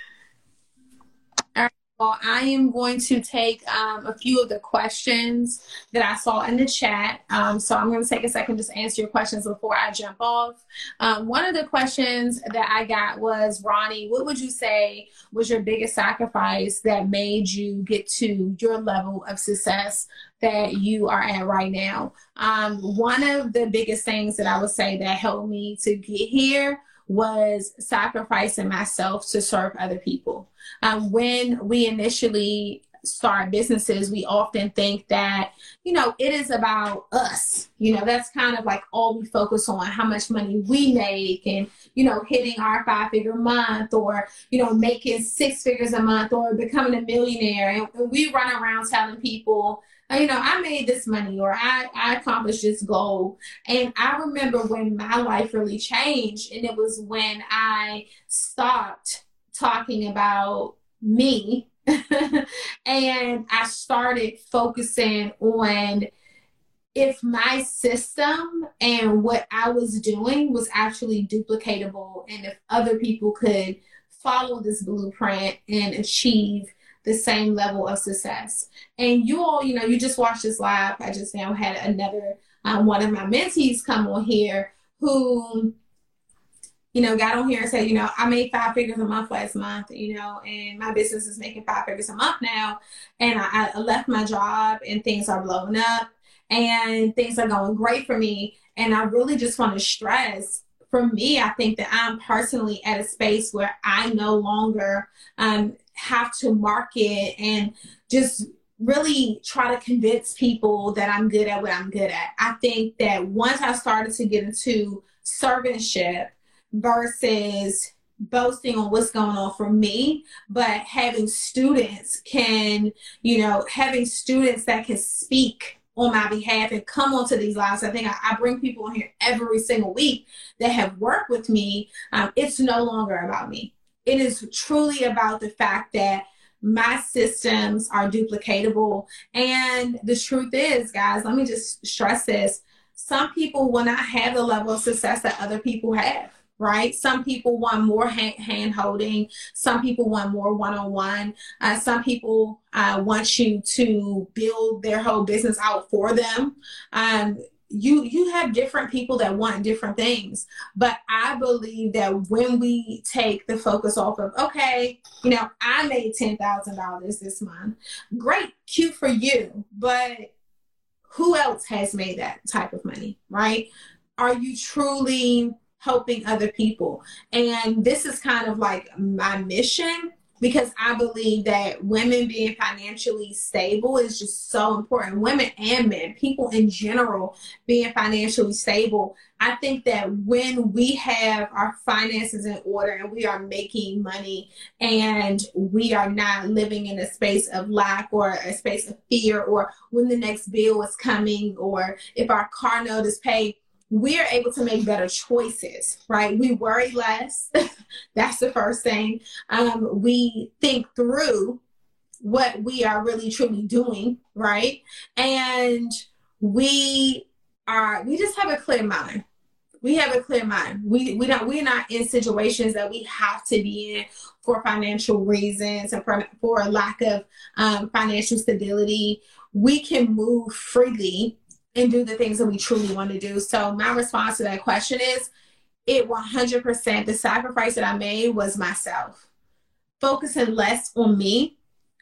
Well, I am going to take um, a few of the questions that I saw in the chat. Um, so I'm going to take a second just answer your questions before I jump off. Um, one of the questions that I got was, Ronnie, what would you say was your biggest sacrifice that made you get to your level of success that you are at right now? Um, one of the biggest things that I would say that helped me to get here was sacrificing myself to serve other people. Um, when we initially start businesses, we often think that, you know, it is about us. You know, that's kind of like all we focus on how much money we make and, you know, hitting our five figure month or, you know, making six figures a month or becoming a millionaire. And we run around telling people, Uh, you know, I made this money or I, I accomplished this goal. And I remember when my life really changed, and it was when I stopped talking about me (laughs) and I started focusing on if my system and what I was doing was actually duplicatable and if other people could follow this blueprint and achieve the same level of success. And you all, you know, you just watched this live. I just now had another um, one of my mentees come on here who, you know, got on here and said, you know, I made five figures a month last month, you know, and my business is making five figures a month now. And I, I left my job and things are blowing up and things are going great for me. And I really just want to stress for me, I think that I'm personally at a space where I no longer um, have to market and just really try to convince people that I'm good at what I'm good at. I think that once I started to get into servantship versus boasting on what's going on for me, but having students can, you know, having students that can speak on my behalf and come onto these lives. I think I, I bring people on here every single week that have worked with me. Um, it's no longer about me it is truly about the fact that my systems are duplicatable. And the truth is, guys, let me just stress this some people will not have the level of success that other people have right? Some people want more hand, holding. Some people want more one on one. Some people uh, want you to build their whole business out for them. Um, you you have different people that want different things but i believe that when we take the focus off of okay you know i made $10000 this month. Great cute for you but who else has made that type of money right? Are you truly helping other people? And this is kind of like my mission because I believe that women being financially stable is just so important. Women and men, people in general being financially stable. I think that when we have our finances in order and we are making money and we are not living in a space of lack or a space of fear or when the next bill is coming or if our car note is paid, we are able to make better choices, right? We worry less. (laughs) That's the first thing. Um, we think through what we are really truly doing, right? And we are we just have a clear mind. We have a clear mind. We we don't we're not in situations that we have to be in for financial reasons and for, for a lack of um, financial stability. We can move freely and do the things that we truly want to do. So my response to that question is it 100% the sacrifice that I made was myself. Focusing less on me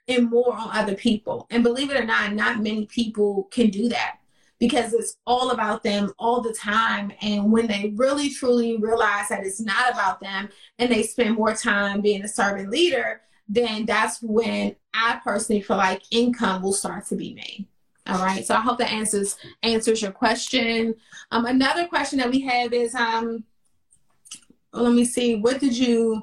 and more on other people. And believe it or not, not many people can do that because it's all about them all the time. And when they really truly realize that it's not about them and they spend more time being a servant leader, then that's when I personally feel like income will start to be made. All right. So I hope that answers answers your question. Um, another question that we have is um, let me see, what did you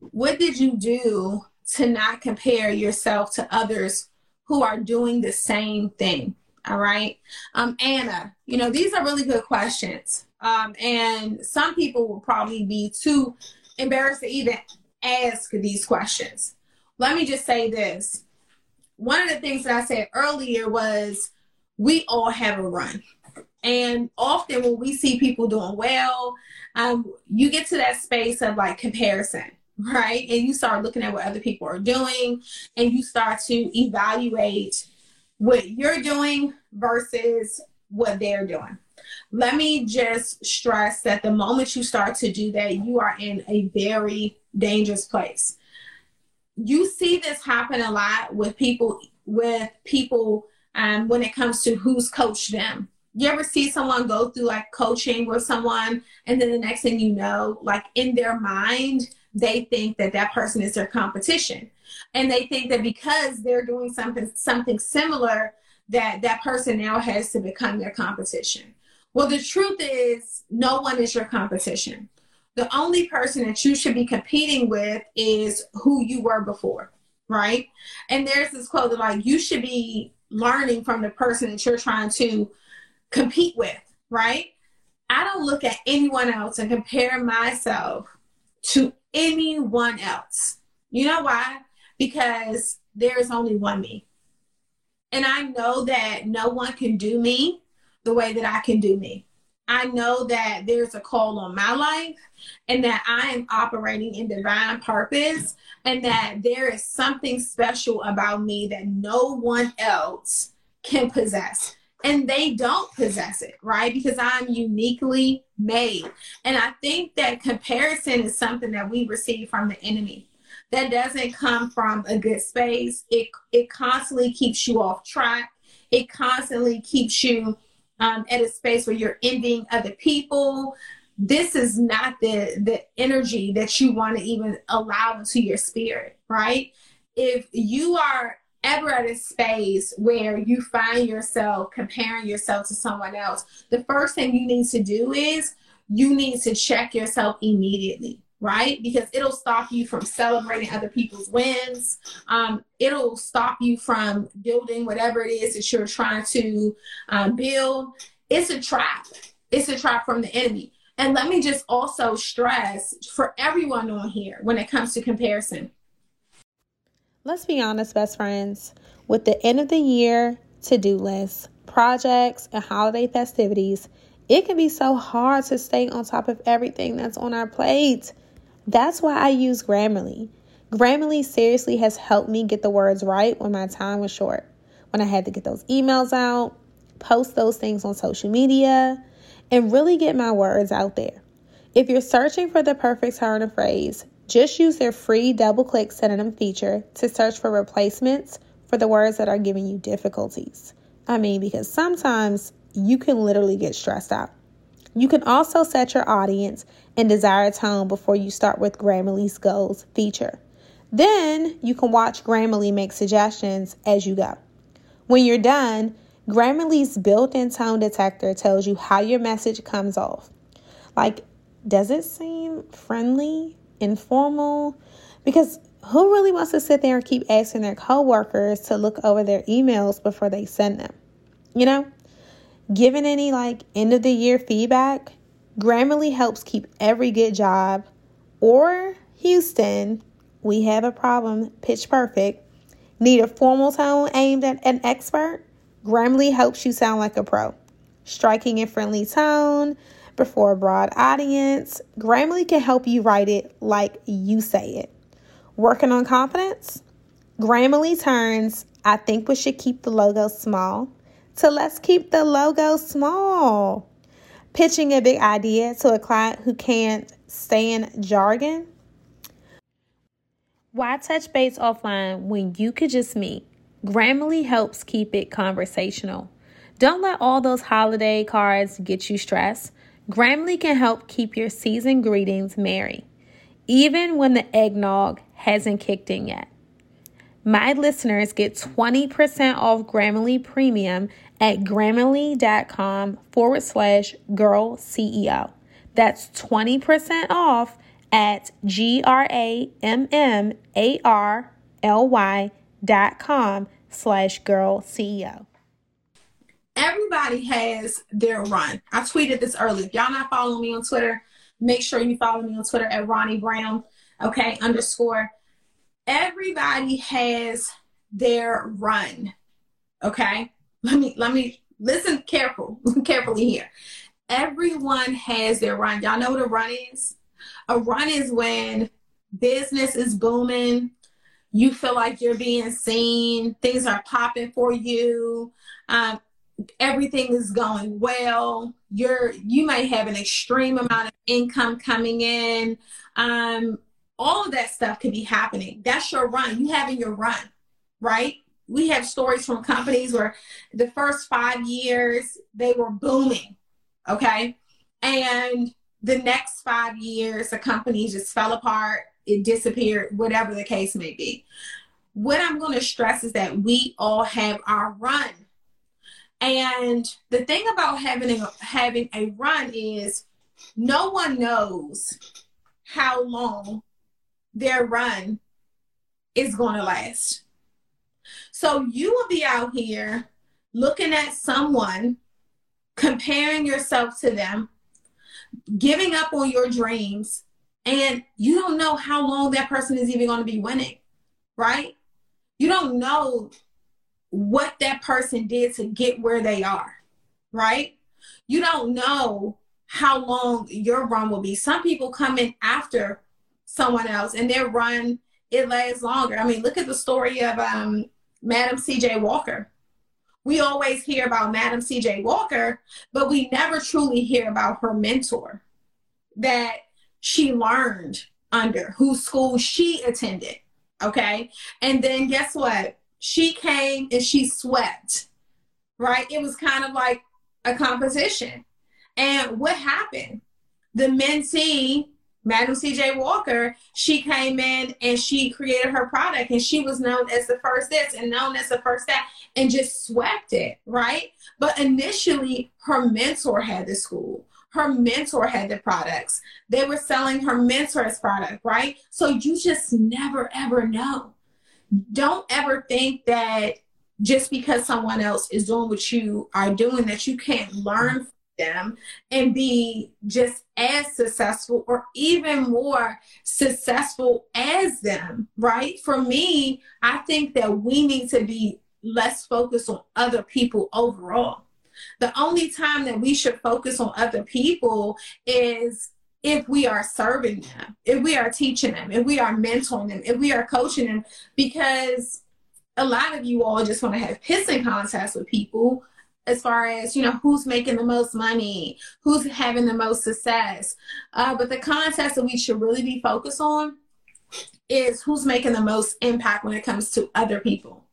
what did you do to not compare yourself to others who are doing the same thing? All right. Um, Anna, you know, these are really good questions. Um, and some people will probably be too embarrassed to even ask these questions. Let me just say this. One of the things that I said earlier was we all have a run. And often when we see people doing well, um, you get to that space of like comparison, right? And you start looking at what other people are doing and you start to evaluate what you're doing versus what they're doing. Let me just stress that the moment you start to do that, you are in a very dangerous place. You see this happen a lot with people with people um, when it comes to who's coached them. You ever see someone go through like coaching with someone, and then the next thing you know, like in their mind, they think that that person is their competition. And they think that because they're doing something something similar that that person now has to become their competition. Well the truth is no one is your competition the only person that you should be competing with is who you were before right and there's this quote that like you should be learning from the person that you're trying to compete with right i don't look at anyone else and compare myself to anyone else you know why because there is only one me. And I know that no one can do me the way that I can do me. I know that there's a call on my life and that I am operating in divine purpose and that there is something special about me that no one else can possess. And they don't possess it, right? Because I'm uniquely made. And I think that comparison is something that we receive from the enemy that doesn't come from a good space. It it constantly keeps you off track. It constantly keeps you um, at a space where you're envying other people. This is not the the energy that you want to even allow into your spirit, right? If you are ever at a space where you find yourself comparing yourself to someone else, the first thing you need to do is you need to check yourself immediately right? Because it'll stop you from celebrating other people's wins. Um, it'll stop you from building whatever it is that you're trying to um, build. It's a trap. It's a trap from the enemy. And let me just also stress for everyone on here when it comes to comparison. Let's be honest, best friends. With the end of the year to do list, projects, and holiday festivities, it can be so hard to stay on top of everything that's on our plate. That's why I use Grammarly. Grammarly seriously has helped me get the words right when my time was short. When I had to get those emails out, post those things on social media, and really get my words out there. If you're searching for the perfect turn of phrase, just use their free double click synonym feature to search for replacements for the words that are giving you difficulties. I mean, because sometimes you can literally get stressed out. You can also set your audience and desired tone before you start with Grammarly's goals feature. Then you can watch Grammarly make suggestions as you go. When you're done, Grammarly's built in tone detector tells you how your message comes off. Like, does it seem friendly, informal? Because who really wants to sit there and keep asking their coworkers to look over their emails before they send them? You know? Given any like end of the year feedback, Grammarly helps keep every good job. Or Houston, we have a problem, pitch perfect. Need a formal tone aimed at an expert? Grammarly helps you sound like a pro. Striking a friendly tone before a broad audience, Grammarly can help you write it like you say it. Working on confidence? Grammarly turns I think we should keep the logo small to let's keep the logo small. Pitching a big idea to a client who can't stand jargon? Why touch base offline when you could just meet? Grammarly helps keep it conversational. Don't let all those holiday cards get you stressed. Grammarly can help keep your season greetings merry, even when the eggnog hasn't kicked in yet. My listeners get 20% off Grammarly Premium at grammarly.com forward slash girl CEO. That's 20% off at G R A M M A R L Y dot com slash girl CEO. Everybody has their run. I tweeted this earlier. If y'all not following me on Twitter, make sure you follow me on Twitter at Ronnie Brown, okay, underscore. Everybody has their run. Okay. Let me let me listen careful, (laughs) carefully here. Everyone has their run. Y'all know what a run is? A run is when business is booming, you feel like you're being seen, things are popping for you, um, everything is going well. You're you may have an extreme amount of income coming in. Um, all of that stuff could be happening. That's your run. You having your run, right? We have stories from companies where the first five years they were booming, okay, and the next five years the company just fell apart it disappeared whatever the case may be what i'm going to stress is that we all have our run and the thing about having a, having a run is no one knows how long their run is going to last so you will be out here looking at someone comparing yourself to them giving up on your dreams and you don't know how long that person is even going to be winning, right? You don't know what that person did to get where they are, right? You don't know how long your run will be. Some people come in after someone else and their run it lasts longer. I mean, look at the story of um, Madam C.J. Walker we always hear about Madam C.J. Walker, but we never truly hear about her mentor that she learned under, whose school she attended. Okay. And then guess what? She came and she swept, right? It was kind of like a competition. And what happened? The mentee Madam CJ Walker, she came in and she created her product and she was known as the first this and known as the first that and just swept it, right? But initially, her mentor had the school. Her mentor had the products. They were selling her mentor's product, right? So you just never ever know. Don't ever think that just because someone else is doing what you are doing that you can't learn them and be just as successful or even more successful as them, right? For me, I think that we need to be less focused on other people overall. The only time that we should focus on other people is if we are serving them, if we are teaching them, if we are mentoring them, if we are coaching them, because a lot of you all just want to have pissing contests with people as far as you know who's making the most money who's having the most success. Uh, but the contest that we should really be focused on is who's making the most impact when it comes to other people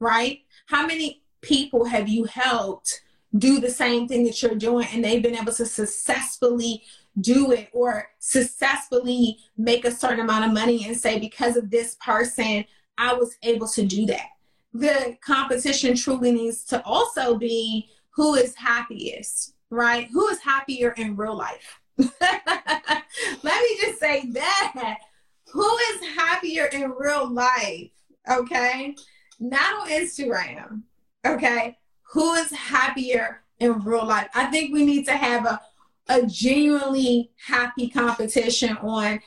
right? How many people have you helped do the same thing that you're doing and they've been able to successfully do it or successfully make a certain amount of money and say because of this person i was able to do that the competition truly needs to also be who is happiest, right? Who is happier in real life? (laughs) Let me just say that. Who is happier in real life? Okay. Not on Instagram. Okay. Who is happier in real life? I think we need to have a, a genuinely happy competition on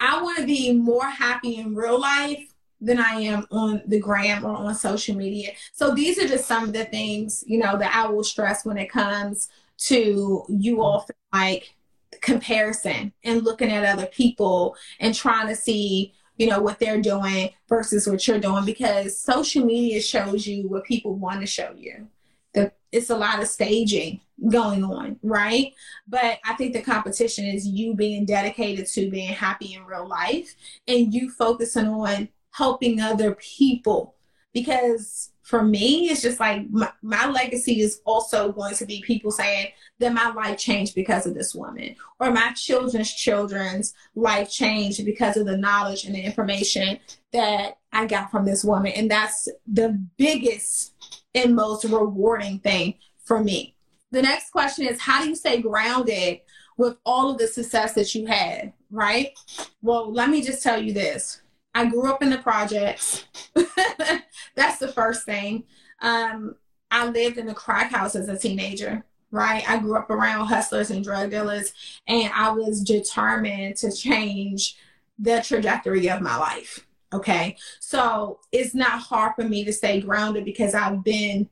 I want to be more happy in real life than I am on the gram or on social media. So these are just some of the things, you know, that I will stress when it comes to you all like comparison and looking at other people and trying to see you know what they're doing versus what you're doing because social media shows you what people want to show you the, it's a lot of staging going on right but i think the competition is you being dedicated to being happy in real life and you focusing on helping other people because for me, it's just like my, my, legacy is also going to be people saying that my life changed because of this woman, or my children's children's life changed because of the knowledge and the information that I got from this woman. And that's the biggest and most rewarding thing for me. The next question is how do you stay grounded with all of the success that you had, right? Well, let me just tell you this I grew up in the projects. (laughs) That's the first thing. Um, I lived in a crack house as a teenager, right? I grew up around hustlers and drug dealers, and I was determined to change the trajectory of my life. Okay. So it's not hard for me to stay grounded because I've been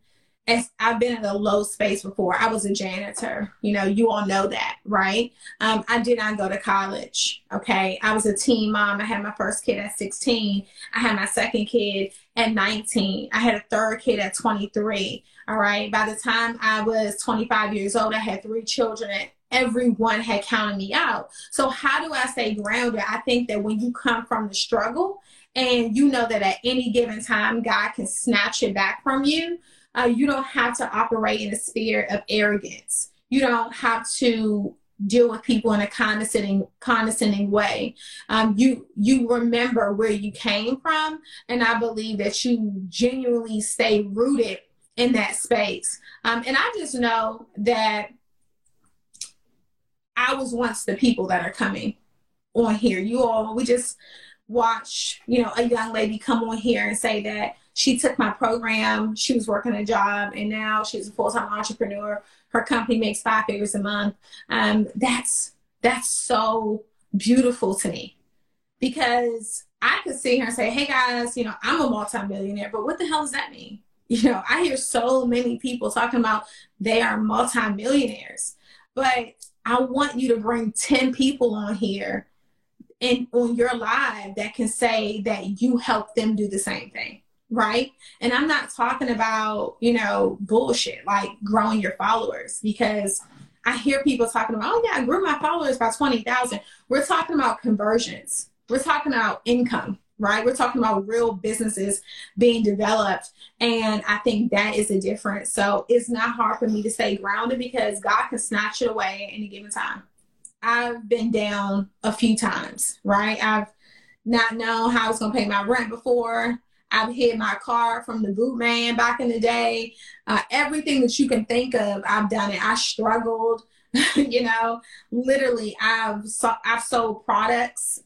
as I've been in a low space before. I was a janitor. You know, you all know that, right? Um, I did not go to college. Okay. I was a teen mom. I had my first kid at 16. I had my second kid at 19. I had a third kid at 23. All right. By the time I was 25 years old, I had three children and everyone had counted me out. So how do I stay grounded? I think that when you come from the struggle and you know that at any given time, God can snatch it back from you uh, you don't have to operate in a spirit of arrogance. You don't have to deal with people in a condescending condescending way. Um, you you remember where you came from, and I believe that you genuinely stay rooted in that space. Um, and I just know that I was once the people that are coming on here. You all, we just watch, you know, a young lady come on here and say that she took my program. She was working a job, and now she's a full time entrepreneur. Her company makes five figures a month. Um, that's that's so beautiful to me because I could sit here and say, "Hey guys, you know, I'm a multimillionaire," but what the hell does that mean? (laughs) You know, I hear so many people talking about they are multimillionaires, but I want you to bring 10 people on here and on your live that can say that you help them do the same thing right? And I'm not talking about, you know, bullshit like growing your followers because I hear people talking about, oh yeah, I grew my followers by 20,000. We're talking about conversions. We're talking about income, right? We're talking about real businesses being developed. And I think that is a difference. So it's not hard for me to stay grounded because God can snatch it away at any given time. I've been down a few times, right? I've not known how I was going to pay my rent before. I've hid my car from the boot man back in the day. Uh, everything that you can think of, I've done it. I struggled, (laughs) you know. Literally, I've so, I've sold products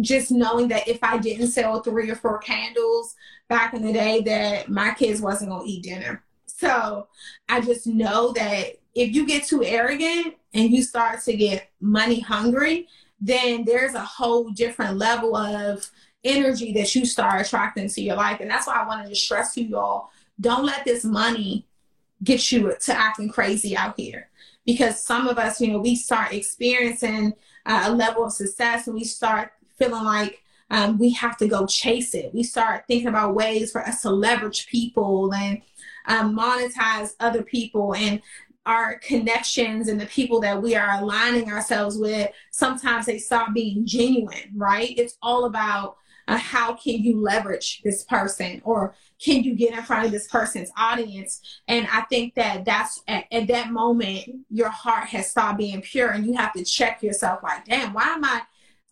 just knowing that if I didn't sell three or four candles back in the day, that my kids wasn't gonna eat dinner. So I just know that if you get too arrogant and you start to get money hungry, then there's a whole different level of energy that you start attracting to your life. And that's why I wanted to stress to you all don't let this money get you to acting crazy out here. Because some of us, you know, we start experiencing uh, a level of success and we start feeling like um, we have to go chase it. We start thinking about ways for us to leverage people and um, monetize other people and our connections and the people that we are aligning ourselves with. Sometimes they stop being genuine, right? It's all about uh, how can you leverage this person or can you get in front of this person's audience? And i think that that's at, at that moment your heart has stopped being pure and you have to check yourself like damn why am i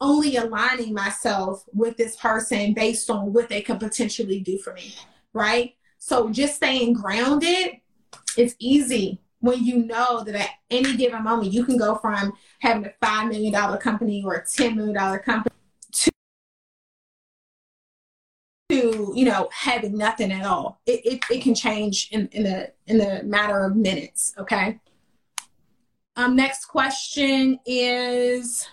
only aligning myself with this person based on what they could potentially do for me right? So just staying grounded it's easy when you know that at any given moment you can go from having a five million dollar company or a ten million dollar company to you know having nothing at all it, it, it can change in, in the in the matter of minutes okay um next question is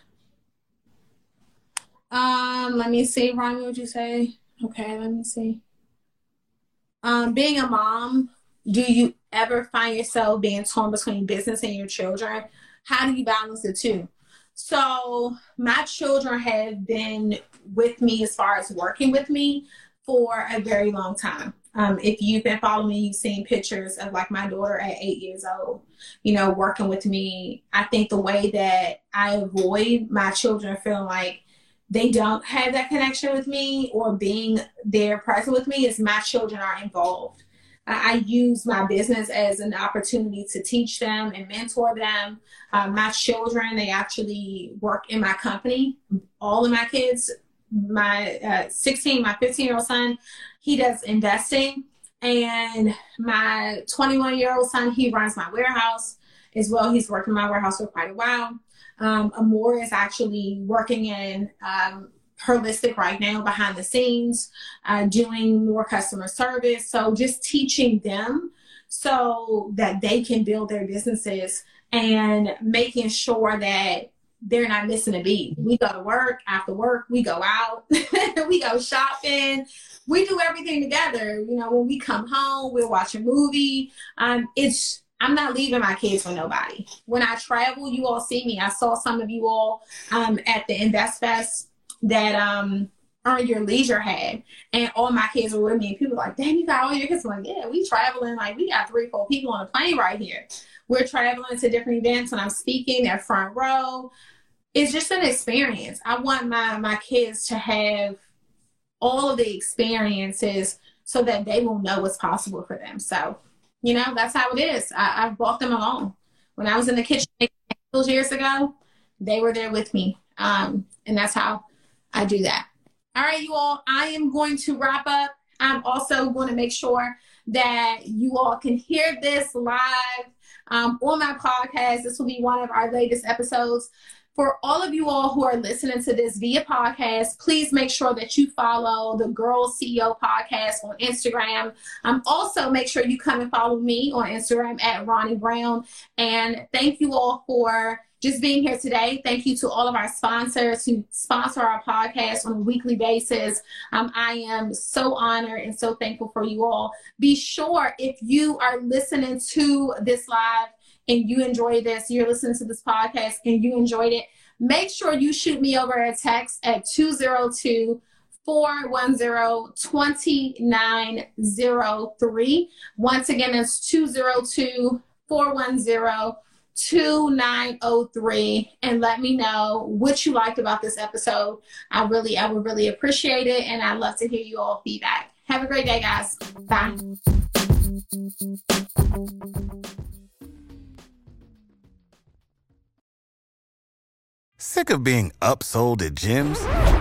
um let me see Ron what would you say Okay, let me see. Um, being a mom, do you ever find yourself being torn between business and your children? How do you balance the two? So, my children have been with me as far as working with me for a very long time. Um, if you've been following me, you've seen pictures of like my daughter at eight years old, you know, working with me. I think the way that I avoid my children feeling like they don't have that connection with me or being there present with me is my children are involved. I use my business as an opportunity to teach them and mentor them. Uh, my children, they actually work in my company. All of my kids, my uh, 16, my 15 year old son, he does investing. And my 21 year old son, he runs my warehouse as well. He's worked in my warehouse for quite a while. Um, is actually working in um, holistic right now behind the scenes, uh, doing more customer service. So just teaching them so that they can build their businesses and making sure that they're not missing a beat. We go to work, after work, we go out, (laughs) we go shopping, we do everything together. You know, when we come home, we'll watch a movie. Um, it's I'm not leaving my kids for nobody. When I travel, you all see me. I saw some of you all um, at the Invest Fest that um, Earn Your Leisure had, and all my kids were with me. And people were like, "Damn, you got all your kids!" I'm like, "Yeah, we traveling. Like, we got three, four people on a plane right here. We're traveling to different events, and I'm speaking at front row. It's just an experience. I want my my kids to have all of the experiences so that they will know what's possible for them. So you know, that's how it is. I, I've brought them along. When I was in the kitchen years ago, they were there with me. Um, and that's how I do that. All right, you all, I am going to wrap up. I'm also going to make sure that you all can hear this live um, on my podcast. This will be one of our latest episodes for all of you all who are listening to this via podcast, please make sure that you follow the Girl CEO podcast on Instagram. Um, also, make sure you come and follow me on Instagram at Ronne Brown. And thank you all for just being here today. Thank you to all of our sponsors who sponsor our podcast on a weekly basis. Um, I am so honored and so thankful for you all. Be sure if you are listening to this live and you enjoy this, you're listening to this podcast and you enjoyed it, make sure you shoot me over a text at 202 410 2903. Once again, it's 202 410 2903 and let me know what you liked about this episode. I really, I would really appreciate it. And I'd love to hear you all feedback. Have a great day, guys. Bye. Sick of being upsold at gyms?